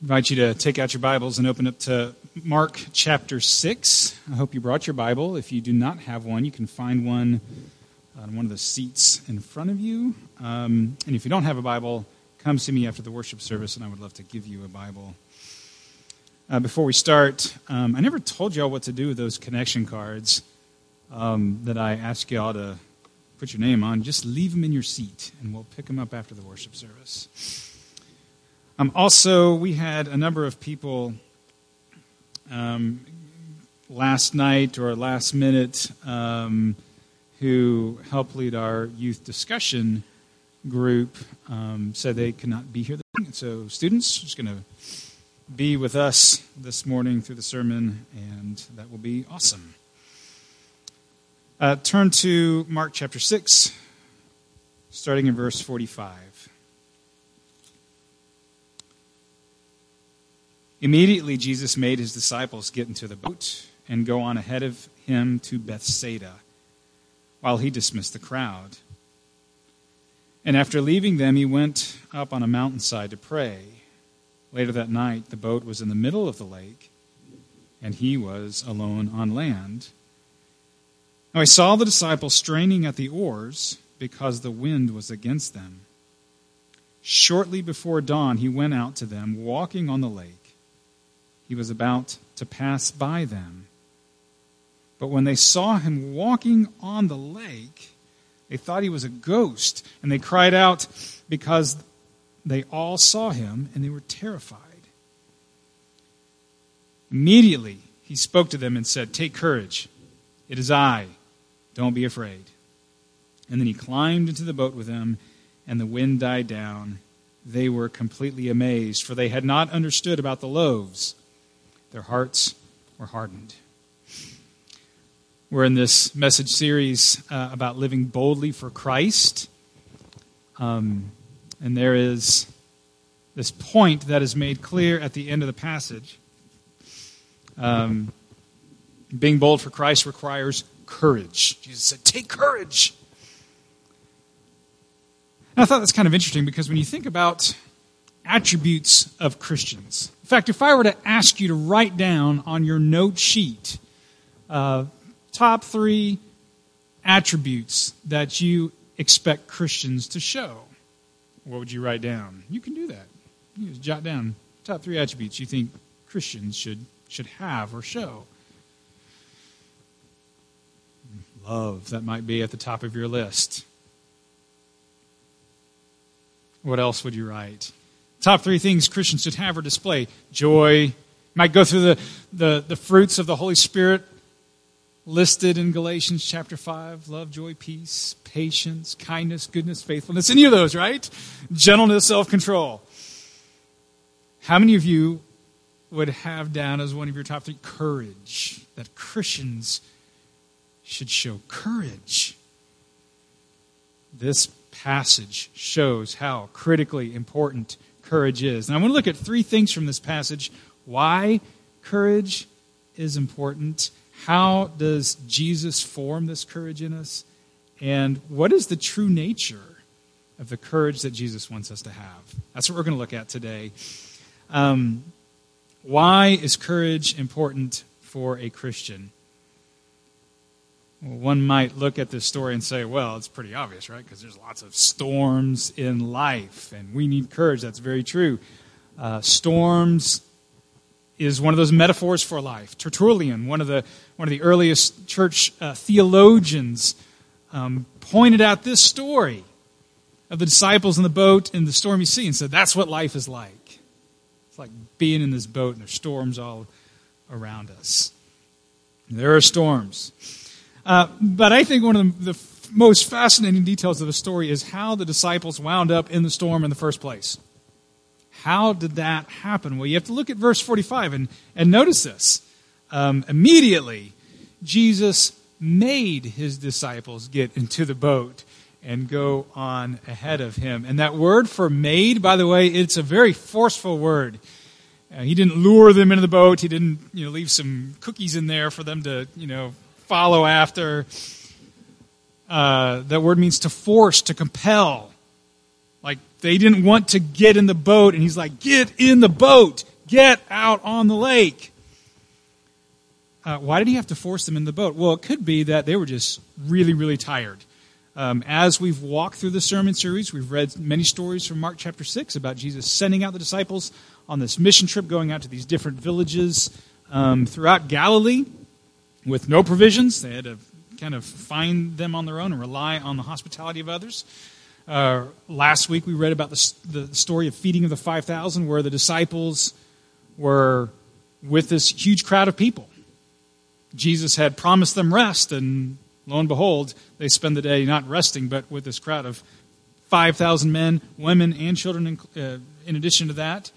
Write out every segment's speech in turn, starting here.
invite you to take out your Bibles and open up to Mark chapter 6. I hope you brought your Bible. If you do not have one, you can find one on one of the seats in front of you. Um, and if you don't have a Bible, come see me after the worship service, and I would love to give you a Bible. Uh, before we start, um, I never told y'all what to do with those connection cards um, that I asked y'all to put your name on. Just leave them in your seat, and we'll pick them up after the worship service. Um, also, we had a number of people um, last night or last minute um, who helped lead our youth discussion group um, said they could not be here. So, students, just going to be with us this morning through the sermon, and that will be awesome. Uh, turn to Mark chapter 6, starting in verse 45. Immediately, Jesus made his disciples get into the boat and go on ahead of him to Bethsaida while he dismissed the crowd. And after leaving them, he went up on a mountainside to pray. Later that night, the boat was in the middle of the lake, and he was alone on land. Now he saw the disciples straining at the oars because the wind was against them. Shortly before dawn, he went out to them, walking on the lake he was about to pass by them. But when they saw him walking on the lake, they thought he was a ghost, and they cried out because they all saw him and they were terrified. Immediately, he spoke to them and said, Take courage. It is I. Don't be afraid. And then he climbed into the boat with them, and the wind died down. They were completely amazed, for they had not understood about the loaves their hearts were hardened. We're in this message series uh, about living boldly for Christ. Um, and there is this point that is made clear at the end of the passage. Um, being bold for Christ requires courage. Jesus said, Take courage. And I thought that's kind of interesting because when you think about attributes of Christians. In fact, if I were to ask you to write down on your note sheet uh, top three attributes that you expect Christians to show, what would you write down? You can do that. You just jot down top three attributes you think Christians should should have or show. Love, that might be at the top of your list. What else would you write? Top three things Christians should have or display joy. Might go through the, the, the fruits of the Holy Spirit listed in Galatians chapter 5 love, joy, peace, patience, kindness, goodness, faithfulness. Any of those, right? Gentleness, self control. How many of you would have down as one of your top three courage? That Christians should show courage. This passage shows how critically important courage is. And I want to look at three things from this passage why courage is important, how does Jesus form this courage in us, and what is the true nature of the courage that Jesus wants us to have. That's what we're going to look at today. Um, why is courage important for a Christian? One might look at this story and say, well, it's pretty obvious, right? Because there's lots of storms in life, and we need courage. That's very true. Uh, storms is one of those metaphors for life. Tertullian, one of the, one of the earliest church uh, theologians, um, pointed out this story of the disciples in the boat in the stormy sea and said, that's what life is like. It's like being in this boat and there's storms all around us. There are storms. Uh, but I think one of the, the most fascinating details of the story is how the disciples wound up in the storm in the first place. How did that happen? Well, you have to look at verse 45 and, and notice this. Um, immediately, Jesus made his disciples get into the boat and go on ahead of him. And that word for made, by the way, it's a very forceful word. Uh, he didn't lure them into the boat. He didn't, you know, leave some cookies in there for them to, you know, follow after. Uh, that word means to force, to compel. Like they didn't want to get in the boat, and he's like, Get in the boat, Get out on the lake. Uh, why did he have to force them in the boat? Well, it could be that they were just really, really tired. Um, as we've walked through the sermon series, we've read many stories from Mark chapter 6 about Jesus sending out the disciples on this mission trip, going out to these different villages um, throughout Galilee with no provisions. They had to kind of find them on their own and rely on the hospitality of others. Uh, last week we read about the, the story of feeding of the 5,000, where the disciples were with this huge crowd of people. Jesus had promised them rest, and lo and behold, they spend the day not resting, but with this crowd of 5,000 men, women, and children in, uh, in addition to that,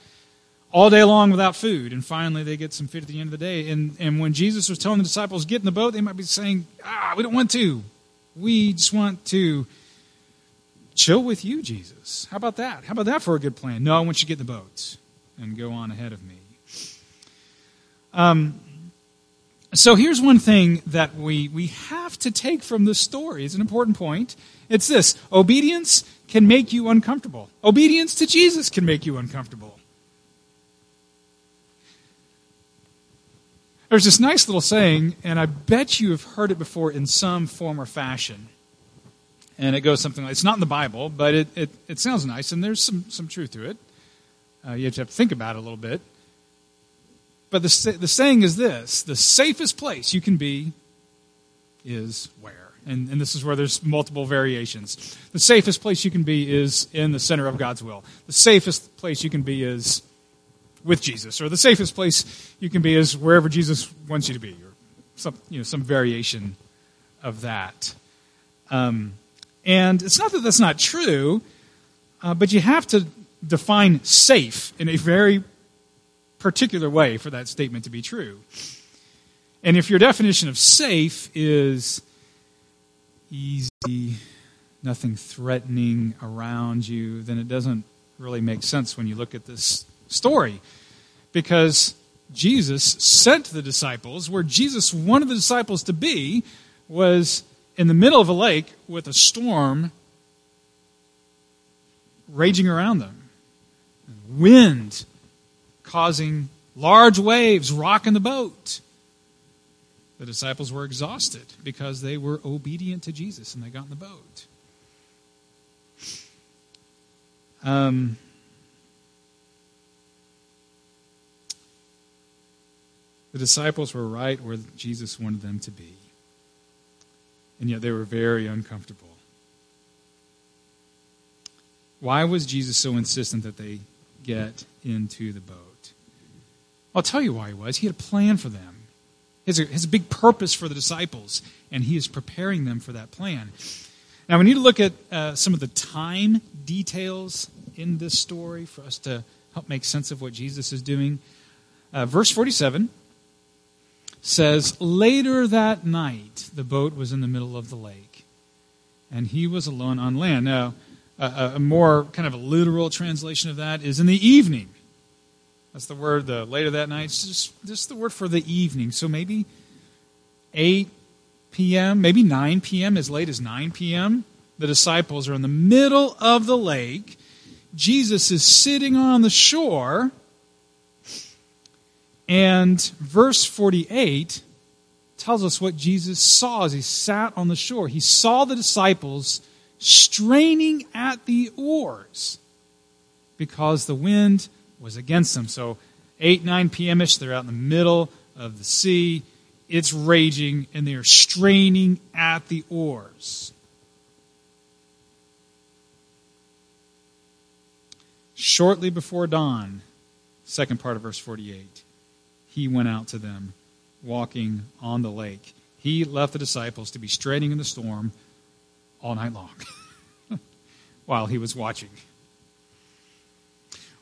all day long without food. And finally, they get some food at the end of the day. And, and when Jesus was telling the disciples, get in the boat, they might be saying, ah, we don't want to. We just want to chill with you, Jesus. How about that? How about that for a good plan? No, I want you to get in the boat and go on ahead of me. Um, so here's one thing that we, we have to take from this story. It's an important point. It's this obedience can make you uncomfortable. Obedience to Jesus can make you uncomfortable. There's this nice little saying, and I bet you have heard it before in some form or fashion. And it goes something like it's not in the Bible, but it, it, it sounds nice, and there's some, some truth to it. Uh, you have to, have to think about it a little bit. But the, the saying is this the safest place you can be is where? And, and this is where there's multiple variations. The safest place you can be is in the center of God's will. The safest place you can be is with Jesus, or the safest place you can be is wherever Jesus wants you to be, or some, you know, some variation of that. Um, and it's not that that's not true, uh, but you have to define safe in a very particular way for that statement to be true. And if your definition of safe is easy, nothing threatening around you, then it doesn't really make sense when you look at this story. Because Jesus sent the disciples where Jesus wanted the disciples to be was in the middle of a lake with a storm raging around them. Wind causing large waves rocking the boat. The disciples were exhausted because they were obedient to Jesus and they got in the boat. Um, the disciples were right where Jesus wanted them to be, and yet they were very uncomfortable. Why was Jesus so insistent that they get into the boat? I'll tell you why he was. He had a plan for them. He has a, big purpose for the disciples, and he is preparing them for that plan. Now, we need to look at uh, some of the time details in this story for us to help make sense of what Jesus is doing. Uh, verse 47 says, Later that night, the boat was in the middle of the lake, and he was alone on land. Now, a, a more kind of a literal translation of that is in the evening. That's the word, the later that night. It's just, just the word for the evening. So maybe 8 p.m., maybe 9 p.m., as late as 9 p.m. The disciples are in the middle of the lake. Jesus is sitting on the shore. And verse 48 tells us what Jesus saw as he sat on the shore. He saw the disciples straining at the oars because the wind was against them. So 8, 9 p.m. ish, they're out in the middle of the sea. It's raging, and they are straining at the oars. Shortly before dawn, second part of verse 48, he went out to them walking on the lake. He left the disciples to be straining in the storm all night long while he was watching.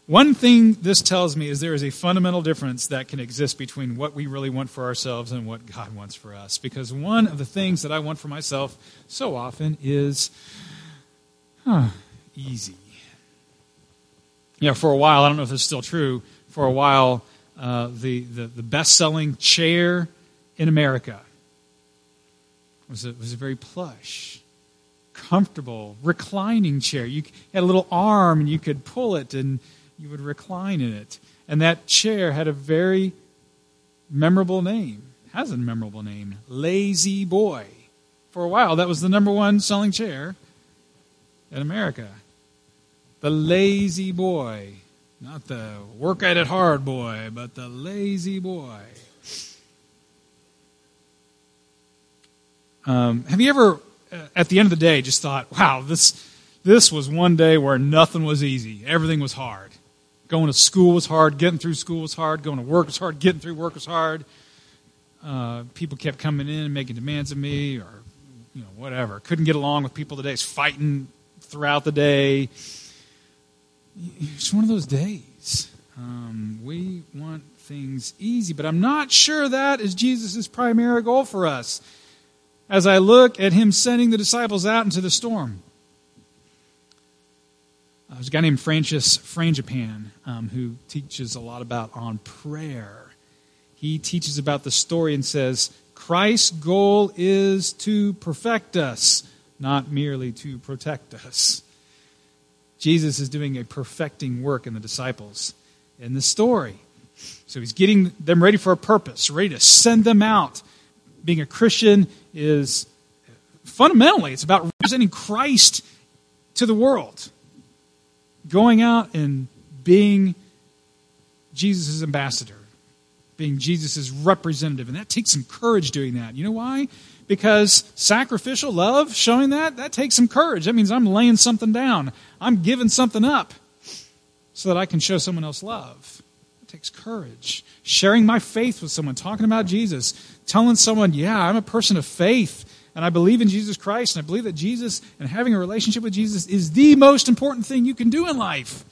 One thing this tells me is there is a fundamental difference that can exist between what we really want for ourselves and what God wants for us. Because one of the things that I want for myself so often is huh, easy. Yeah, for a while, I don't know if this is still true, for a while, uh, the, the, the best selling chair in America was a, was a very plush, comfortable, reclining chair. You had a little arm and you could pull it and you would recline in it. And that chair had a very memorable name. Has a memorable name. La-Z-Boy. For a while, that was the number one selling chair in America. The lazy boy. Not the work at it hard boy, but the lazy boy. Um, have you ever, uh, at the end of the day, just thought, wow, this, this was one day where nothing was easy. Everything was hard. Going to school was hard. Getting through school was hard. Going to work was hard. Getting through work was hard. Uh, people kept coming in and making demands of me or, you know, whatever. Couldn't get along with people today. fighting throughout the day. It's one of those days. Um, we want things easy, but I'm not sure that is Jesus' primary goal for us as I look at him sending the disciples out into the storm. Uh, there's a guy named Francis Frangipane um, who teaches a lot about on prayer. He teaches about the story and says, Christ's goal is to perfect us, not merely to protect us. Jesus is doing a perfecting work in the disciples in the story. So he's getting them ready for a purpose, ready to send them out. Being a Christian is fundamentally it's about representing Christ to the world. Going out and being Jesus' ambassador, being Jesus' representative. And that takes some courage doing that. You know why? Because sacrificial love, showing that, that takes some courage. That means I'm laying something down, I'm giving something up so that I can show someone else love. It takes courage. Sharing my faith with someone, talking about Jesus, telling someone, yeah, I'm a person of faith and I believe in Jesus Christ and I believe that Jesus and having a relationship with Jesus is the most important thing you can do in life.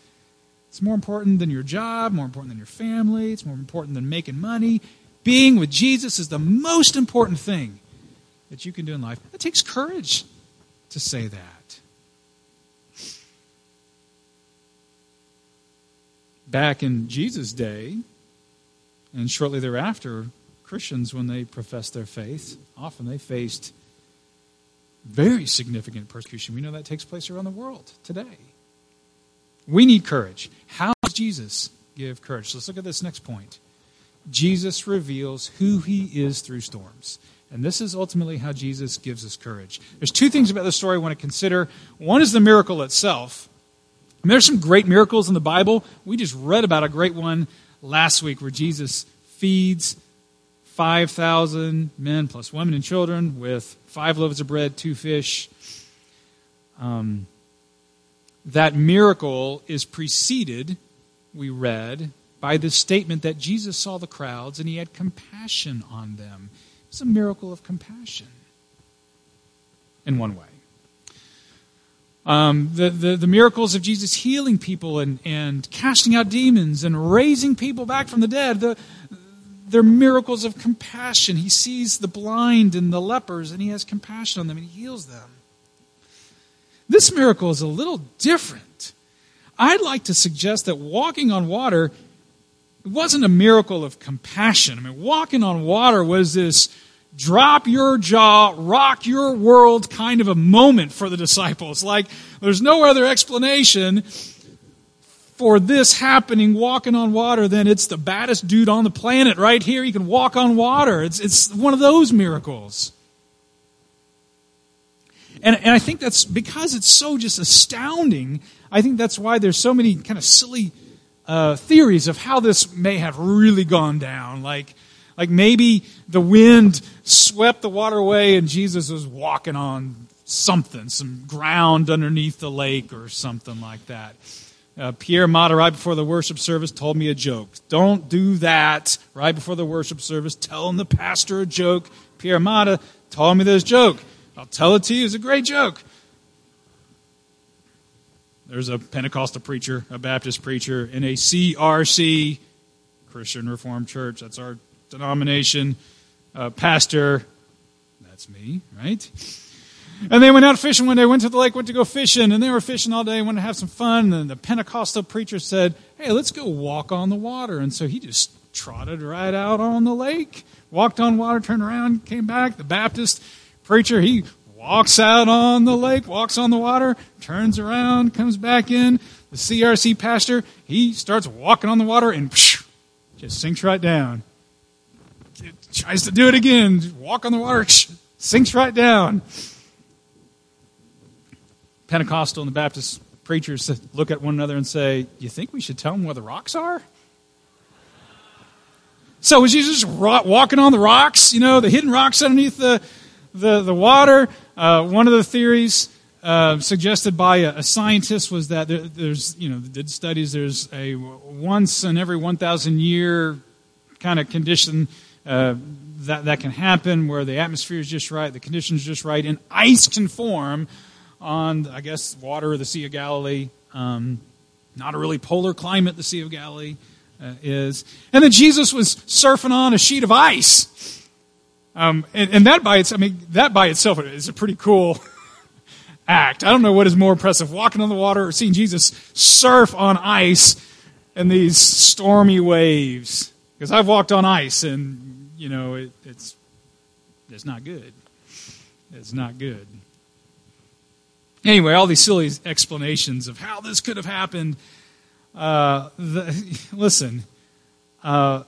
It's more important than your job, more important than your family, it's more important than making money. Being with Jesus is the most important thing that you can do in life. It takes courage to say that. Back in Jesus' day, and shortly thereafter, Christians, when they professed their faith, often they faced very significant persecution. We know that takes place around the world today. We need courage. How does Jesus give courage? Let's look at this next point. Jesus reveals who he is through storms. And this is ultimately how Jesus gives us courage. There's two things about the story I want to consider. One is the miracle itself. And there's some great miracles in the Bible. We just read about a great one last week where Jesus feeds 5,000 men plus women and children with five loaves of bread, two fish. Um, that miracle is preceded, we read, by the statement that Jesus saw the crowds and he had compassion on them. A miracle of compassion in one way. Um, the, the, the, miracles of Jesus healing people and, and casting out demons and raising people back from the dead, the, they're miracles of compassion. He sees the blind and the lepers and he has compassion on them and he heals them. This miracle is a little different. I'd like to suggest that walking on water wasn't a miracle of compassion. I mean, walking on water was this drop your jaw, rock your world kind of a moment for the disciples. Like, there's no other explanation for this happening walking on water than it's the baddest dude on the planet right here. He can walk on water. It's, it's one of those miracles. And, and I think that's because it's so just astounding. I think that's why there's so many kind of silly uh, theories of how this may have really gone down. Like, like maybe the wind swept the water away and Jesus was walking on something, some ground underneath the lake or something like that. Uh, Pierre Mata, right before the worship service, told me a joke. Don't do that right before the worship service, telling the pastor a joke. Pierre Mata told me this joke. I'll tell it to you. It's a great joke. There's a Pentecostal preacher, a Baptist preacher in a CRC, Christian Reformed Church. That's our denomination. Uh, pastor, that's me, right? And they went out fishing one day, went to the lake, went to go fishing, and they were fishing all day, wanted to have some fun. And the Pentecostal preacher said, Hey, let's go walk on the water. And so he just trotted right out on the lake, walked on water, turned around, came back. The Baptist preacher, he walks out on the lake, walks on the water, turns around, comes back in. The CRC pastor, he starts walking on the water and psh, just sinks right down. Tries to do it again, walk on the water, sinks right down. Pentecostal and the Baptist preachers look at one another and say, You think we should tell them where the rocks are? So was Jesus walking on the rocks, you know, the hidden rocks underneath the, the, the water? Uh, one of the theories uh, suggested by a, a, scientist was that there, there's, you know, did studies, there's a once in every 1,000 year kind of condition uh, that, that can happen where the atmosphere is just right, the conditions just right, and ice can form on, I guess, water of the Sea of Galilee. Um, not a really polar climate, the Sea of Galilee uh, is. And then Jesus was surfing on a sheet of ice. Um, and, and, that by its, I mean, that by itself is a pretty cool act. I don't know what is more impressive, walking on the water or seeing Jesus surf on ice in these stormy waves. Because I've walked on ice and, you know, it, it's, it's not good. It's not good. Anyway, all these silly explanations of how this could have happened. Uh, the, listen, uh,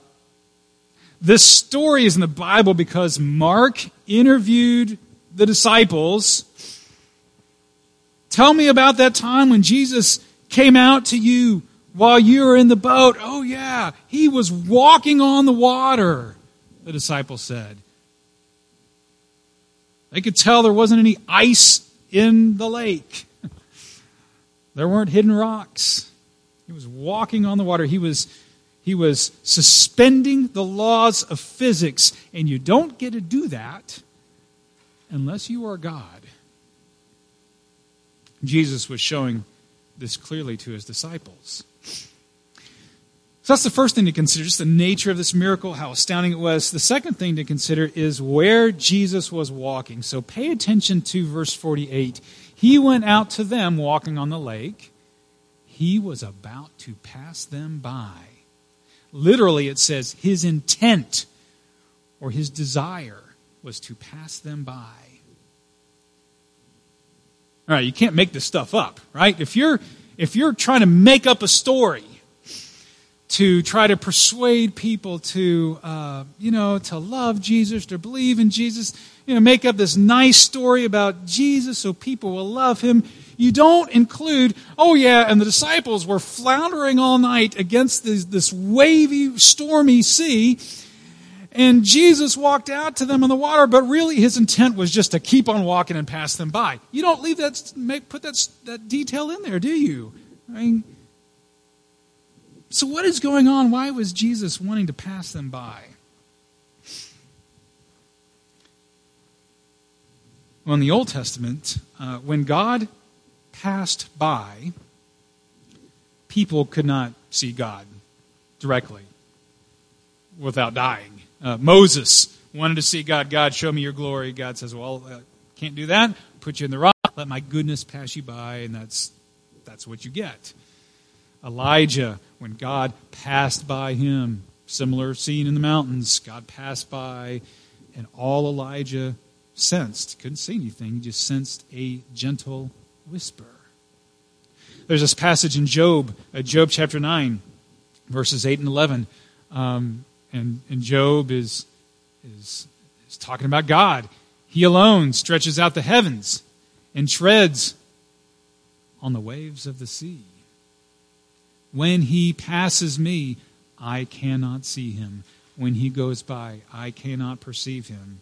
this story is in the Bible because Mark interviewed the disciples. Tell me about that time when Jesus came out to you while you were in the boat. Oh, yeah, he was walking on the water, the disciples said. They could tell there wasn't any ice in the lake. there weren't hidden rocks. He was walking on the water. He was, he was suspending the laws of physics, and you don't get to do that unless you are God. Jesus was showing this clearly to his disciples. So that's the first thing to consider, just the nature of this miracle, how astounding it was. The second thing to consider is where Jesus was walking. So pay attention to verse 48. He went out to them walking on the lake. He was about to pass them by. Literally, it says his intent or his desire was to pass them by. All right, you can't make this stuff up, right? If you're if you're trying to make up a story to try to persuade people to, uh, you know, to love Jesus, to believe in Jesus, you know, make up this nice story about Jesus so people will love him. You don't include, oh yeah, and the disciples were floundering all night against this, this wavy, stormy sea, and Jesus walked out to them on the water, but really his intent was just to keep on walking and pass them by. You don't leave that, make, put that, that detail in there, do you? I mean, so, what is going on? Why was Jesus wanting to pass them by? Well, in the Old Testament, uh, when God passed by, people could not see God directly without dying. Uh, Moses wanted to see God. God, show me your glory. God says, Well, uh, can't do that. Put you in the rock. Let my goodness pass you by, and that's that's what you get. Elijah, when God passed by him, similar scene in the mountains, God passed by, and all Elijah sensed, couldn't see anything, he just sensed a gentle whisper. There's this passage in Job, uh, Job chapter 9, verses 8 and 11. Um, and, and Job is, is, is talking about God. He alone stretches out the heavens and treads on the waves of the sea. When he passes me, I cannot see him. When he goes by, I cannot perceive him.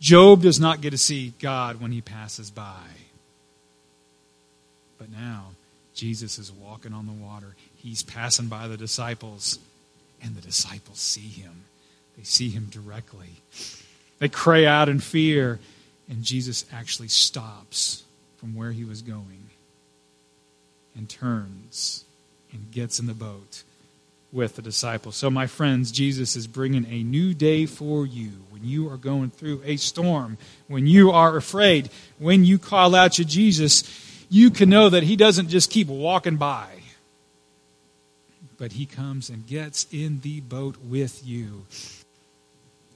Job does not get to see God when he passes by. But now, Jesus is walking on the water. He's passing by the disciples, and the disciples see him. They see him directly. They cry out in fear, and Jesus actually stops from where he was going and turns and gets in the boat with the disciples. So, my friends, Jesus is bringing a new day for you. When you are going through a storm, when you are afraid, when you call out to Jesus, you can know that He doesn't just keep walking by, but He comes and gets in the boat with you.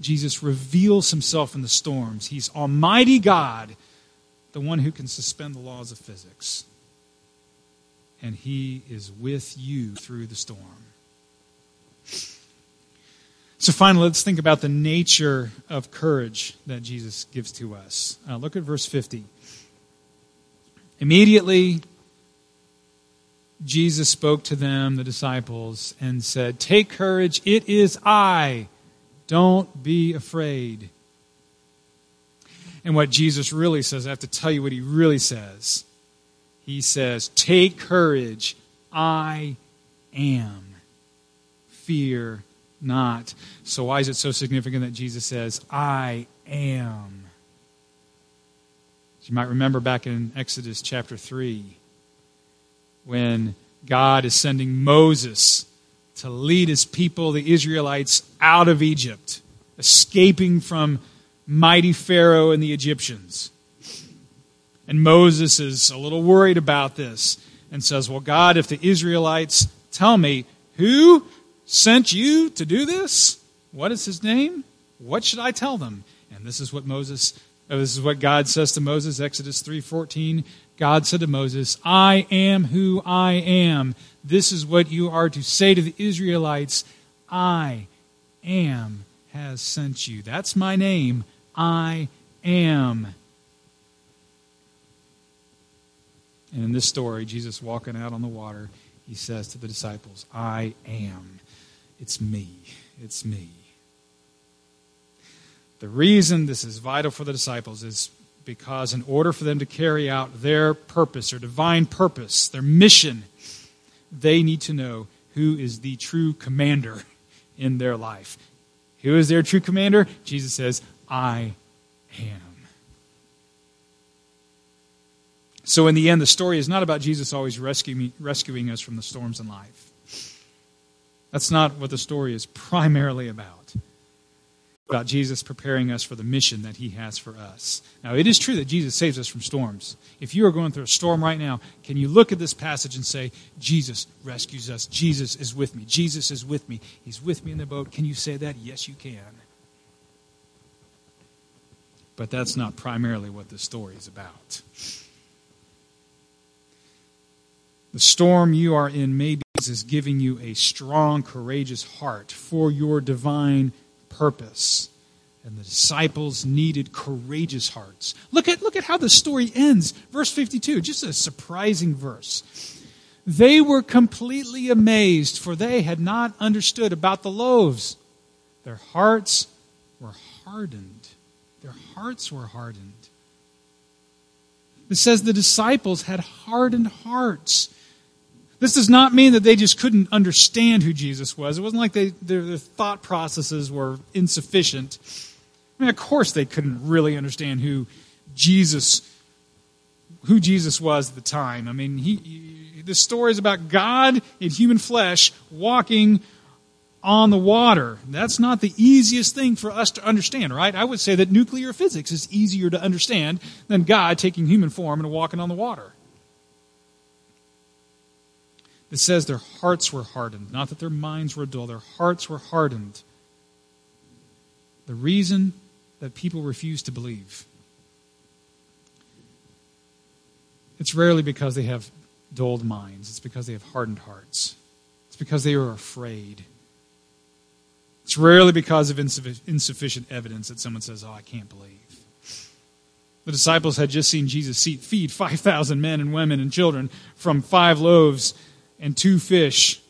Jesus reveals Himself in the storms. He's Almighty God, the one who can suspend the laws of physics and He is with you through the storm. So, finally, let's think about the nature of courage that Jesus gives to us. Uh, look at verse 50. Immediately, Jesus spoke to them, the disciples, and said, Take courage, it is I. Don't be afraid. And what Jesus really says, I have to tell you what he really says. He says, Take courage, I am. Fear not. So, why is it so significant that Jesus says, I am? You might remember back in Exodus chapter 3, when God is sending Moses to lead his people, the Israelites, out of Egypt, escaping from mighty Pharaoh and the Egyptians. And Moses is a little worried about this and says, Well, God, if the Israelites tell me, who sent you to do this? What is his name? What should I tell them? And this is what Moses uh, this is what God says to Moses, Exodus 3:14. God said to Moses, "I am who I am. This is what you are to say to the Israelites, I am has sent you." That's my name. I am. And in this story, Jesus walking out on the water, he says to the disciples, I am. It's me. It's me. The reason this is vital for the disciples is because, in order for them to carry out their purpose, or divine purpose, their mission, they need to know who is the true commander in their life. Who is their true commander? Jesus says, I am. So, in the end, the story is not about Jesus always rescuing, rescuing us from the storms in life. That's not what the story is primarily about. About Jesus preparing us for the mission that he has for us. Now, it is true that Jesus saves us from storms. If you are going through a storm right now, can you look at this passage and say, Jesus rescues us? Jesus is with me. Jesus is with me. He's with me in the boat. Can you say that? Yes, you can. But that's not primarily what the story is about. The storm you are in maybe is giving you a strong, courageous heart for your divine purpose. And the disciples needed courageous hearts. Look at, look at how the story ends. Verse 52, just a surprising verse. They were completely amazed, for they had not understood about the loaves. Their hearts were hardened. Their hearts were hardened. It says the disciples had hardened hearts. This does not mean that they just couldn't understand who Jesus was. It wasn't like they, their, their, thought processes were insufficient. I mean, of course, they couldn't really understand who Jesus, who Jesus was at the time. I mean, he, he the story is about God in human flesh walking on the water. That's not the easiest thing for us to understand, right? I would say that nuclear physics is easier to understand than God taking human form and walking on the water. It says their hearts were hardened, not that their minds were dull, their hearts were hardened. The reason that people refuse to believe it's rarely because they have dulled minds, it's because they have hardened hearts. It's because they are afraid. It's rarely because of insufficient evidence that someone says, Oh, I can't believe. The disciples had just seen Jesus feed 5,000 men and women and children from five loaves and two fish,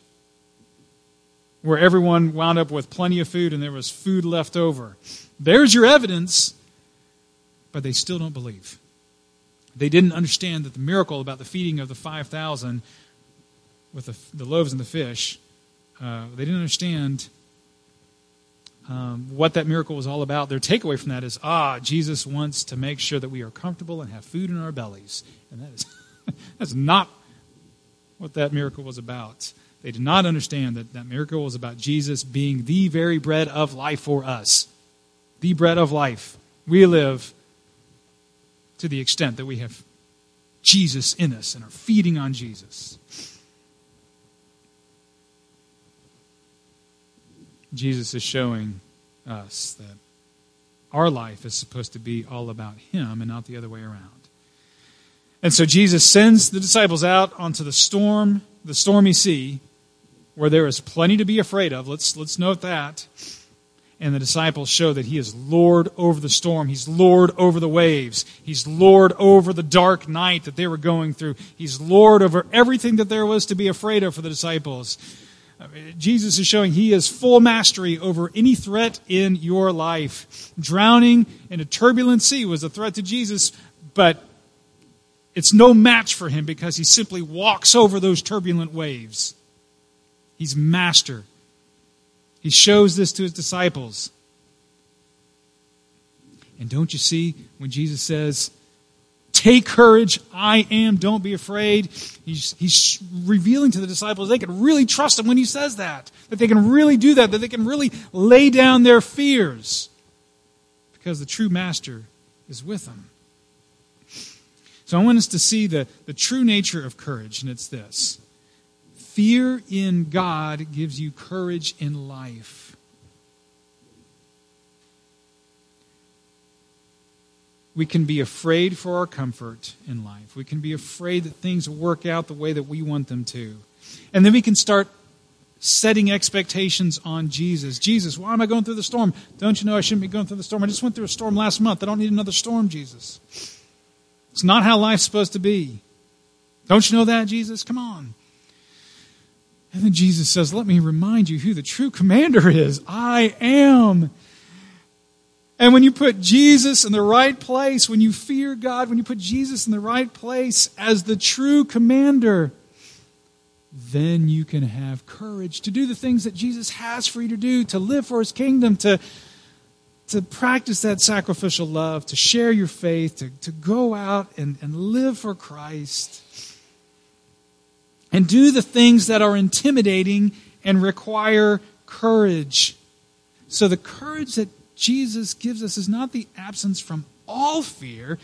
where everyone wound up with plenty of food and there was food left over. There's your evidence, but they still don't believe. They didn't understand that the miracle about the feeding of the 5,000 with the, the loaves and the fish, uh, they didn't understand um, what that miracle was all about. Their takeaway from that is, ah, Jesus wants to make sure that we are comfortable and have food in our bellies. And that is that's not what that miracle was about. They did not understand that that miracle was about Jesus being the very bread of life for us. The bread of life. We live to the extent that we have Jesus in us and are feeding on Jesus. Jesus is showing us that our life is supposed to be all about Him and not the other way around. And so Jesus sends the disciples out onto the storm, the stormy sea, where there is plenty to be afraid of. Let's, let's note that. And the disciples show that he is Lord over the storm. He's Lord over the waves. He's Lord over the dark night that they were going through. He's Lord over everything that there was to be afraid of for the disciples. Jesus is showing he has full mastery over any threat in your life. Drowning in a turbulent sea was a threat to Jesus, but it's no match for him because he simply walks over those turbulent waves. He's master. He shows this to his disciples. And don't you see when Jesus says, Take courage, I am, don't be afraid. He's, he's revealing to the disciples they can really trust him when he says that, that they can really do that, that they can really lay down their fears because the true master is with them. So I want us to see the, the true nature of courage, and it's this fear in God gives you courage in life. we can be afraid for our comfort in life. We can be afraid that things will work out the way that we want them to. And then we can start setting expectations on Jesus. Jesus, why am I going through the storm? Don't you know I shouldn't be going through the storm? I just went through a storm last month. I don't need another storm, Jesus. It's not how life's supposed to be. Don't you know that, Jesus? Come on. And then Jesus says, Let me remind you who the true commander is. I am. And when you put Jesus in the right place, when you fear God, when you put Jesus in the right place as the true commander, then you can have courage to do the things that Jesus has for you to do, to live for his kingdom, to, to practice that sacrificial love, to share your faith, to, to go out and, and live for Christ, and do the things that are intimidating and require courage. So, the courage that Jesus gives us is not the absence from all fear.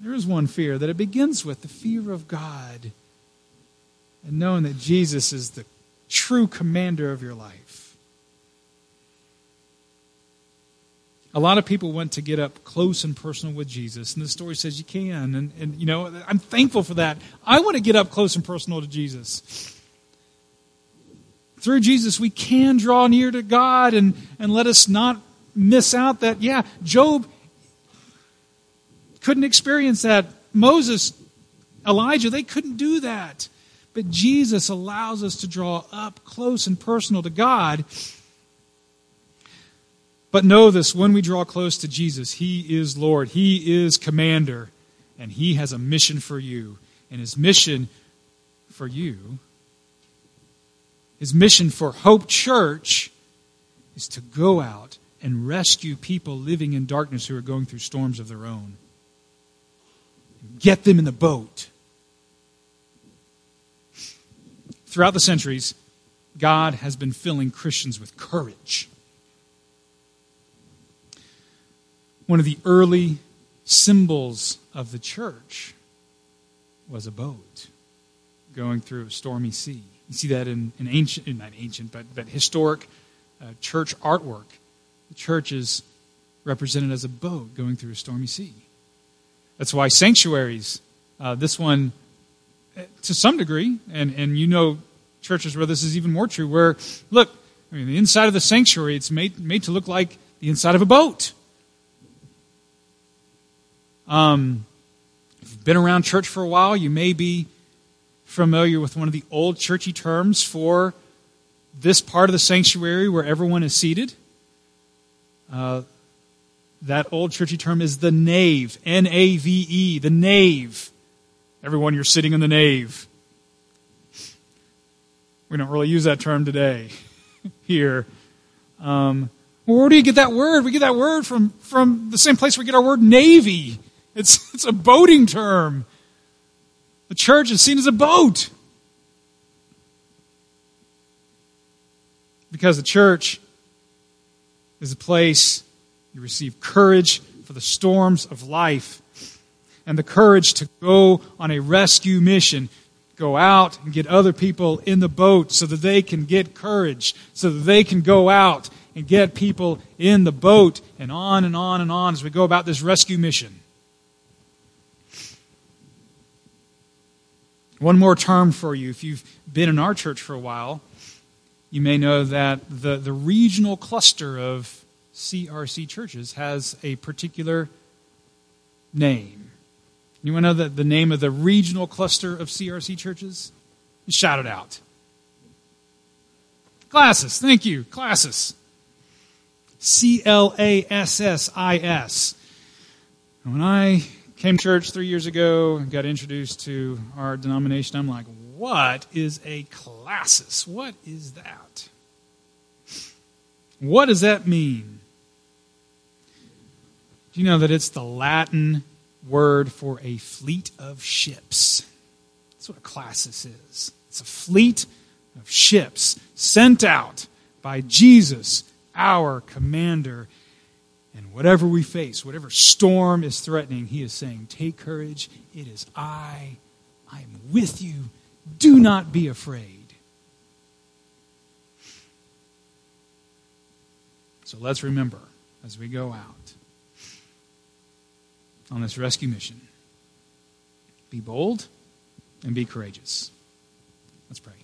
There is one fear that it begins with the fear of God and knowing that Jesus is the true commander of your life. A lot of people want to get up close and personal with Jesus, and the story says you can. And, and you know, I'm thankful for that. I want to get up close and personal to Jesus through Jesus, we can draw near to God and, and let us not miss out that, yeah, Job couldn't experience that. Moses, Elijah, they couldn't do that. But Jesus allows us to draw up close and personal to God. But know this when we draw close to Jesus, He is Lord, He is commander, and He has a mission for you. And His mission for you his mission for Hope Church is to go out and rescue people living in darkness who are going through storms of their own. Get them in the boat. Throughout the centuries, God has been filling Christians with courage. One of the early symbols of the church was a boat going through a stormy sea. You see that in, in ancient, not ancient, but, but historic uh, church artwork. The church is represented as a boat going through a stormy sea. That's why sanctuaries, uh, this one, uh, to some degree, and, and you know churches where this is even more true, where, look, I mean, the inside of the sanctuary, it's made, made to look like the inside of a boat. Um, if you've been around church for a while, you may be familiar with one of the old churchy terms for this part of the sanctuary where everyone is seated. Uh, that old churchy term is the nave, N A V E, the nave. Everyone, you're sitting in the nave. We don't really use that term today here. Um, where do you get that word? We get that word from, from the same place we get our word navy. It's, it's a boating term. The church is seen as a boat. Because the church is a place you receive courage for the storms of life and the courage to go on a rescue mission. Go out and get other people in the boat so that they can get courage, so that they can go out and get people in the boat, and on and on and on as we go about this rescue mission. One more term for you. If you've been in our church for a while, you may know that the, the regional cluster of CRC churches has a particular name. You want to know the, the name of the regional cluster of CRC churches? Shout it out. Classis. Thank you. Classis. C L A S S I S. When I came to church three years ago got introduced to our denomination, I'm like, what is a classis? What is that? What does that mean? Do you know that it's the Latin word for a fleet of ships? That's what a classis is. It's a fleet of ships sent out by Jesus, our commander. And whatever we face, whatever storm is threatening, he is saying, Take courage. It is I. I am with you. Do not be afraid. So let's remember as we go out on this rescue mission be bold and be courageous. Let's pray.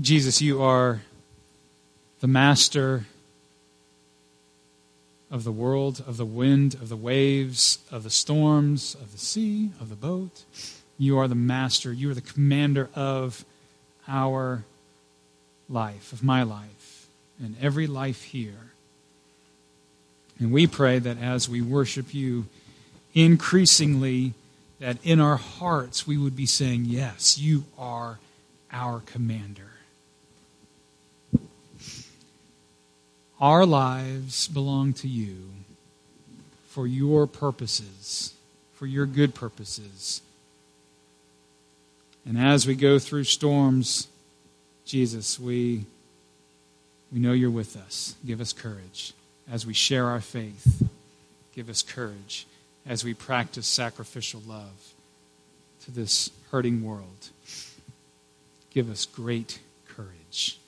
Jesus, you are the master of the world, of the wind, of the waves, of the storms, of the sea, of the boat. You are the master. You are the commander of our life, of my life, and every life here. And we pray that as we worship you, increasingly, that in our hearts we would be saying, Yes, you are our commander. Our lives belong to you for your purposes, for your good purposes. And as we go through storms, Jesus, we, we know you're with us. Give us courage as we share our faith. Give us courage as we practice sacrificial love to this hurting world. Give us great courage.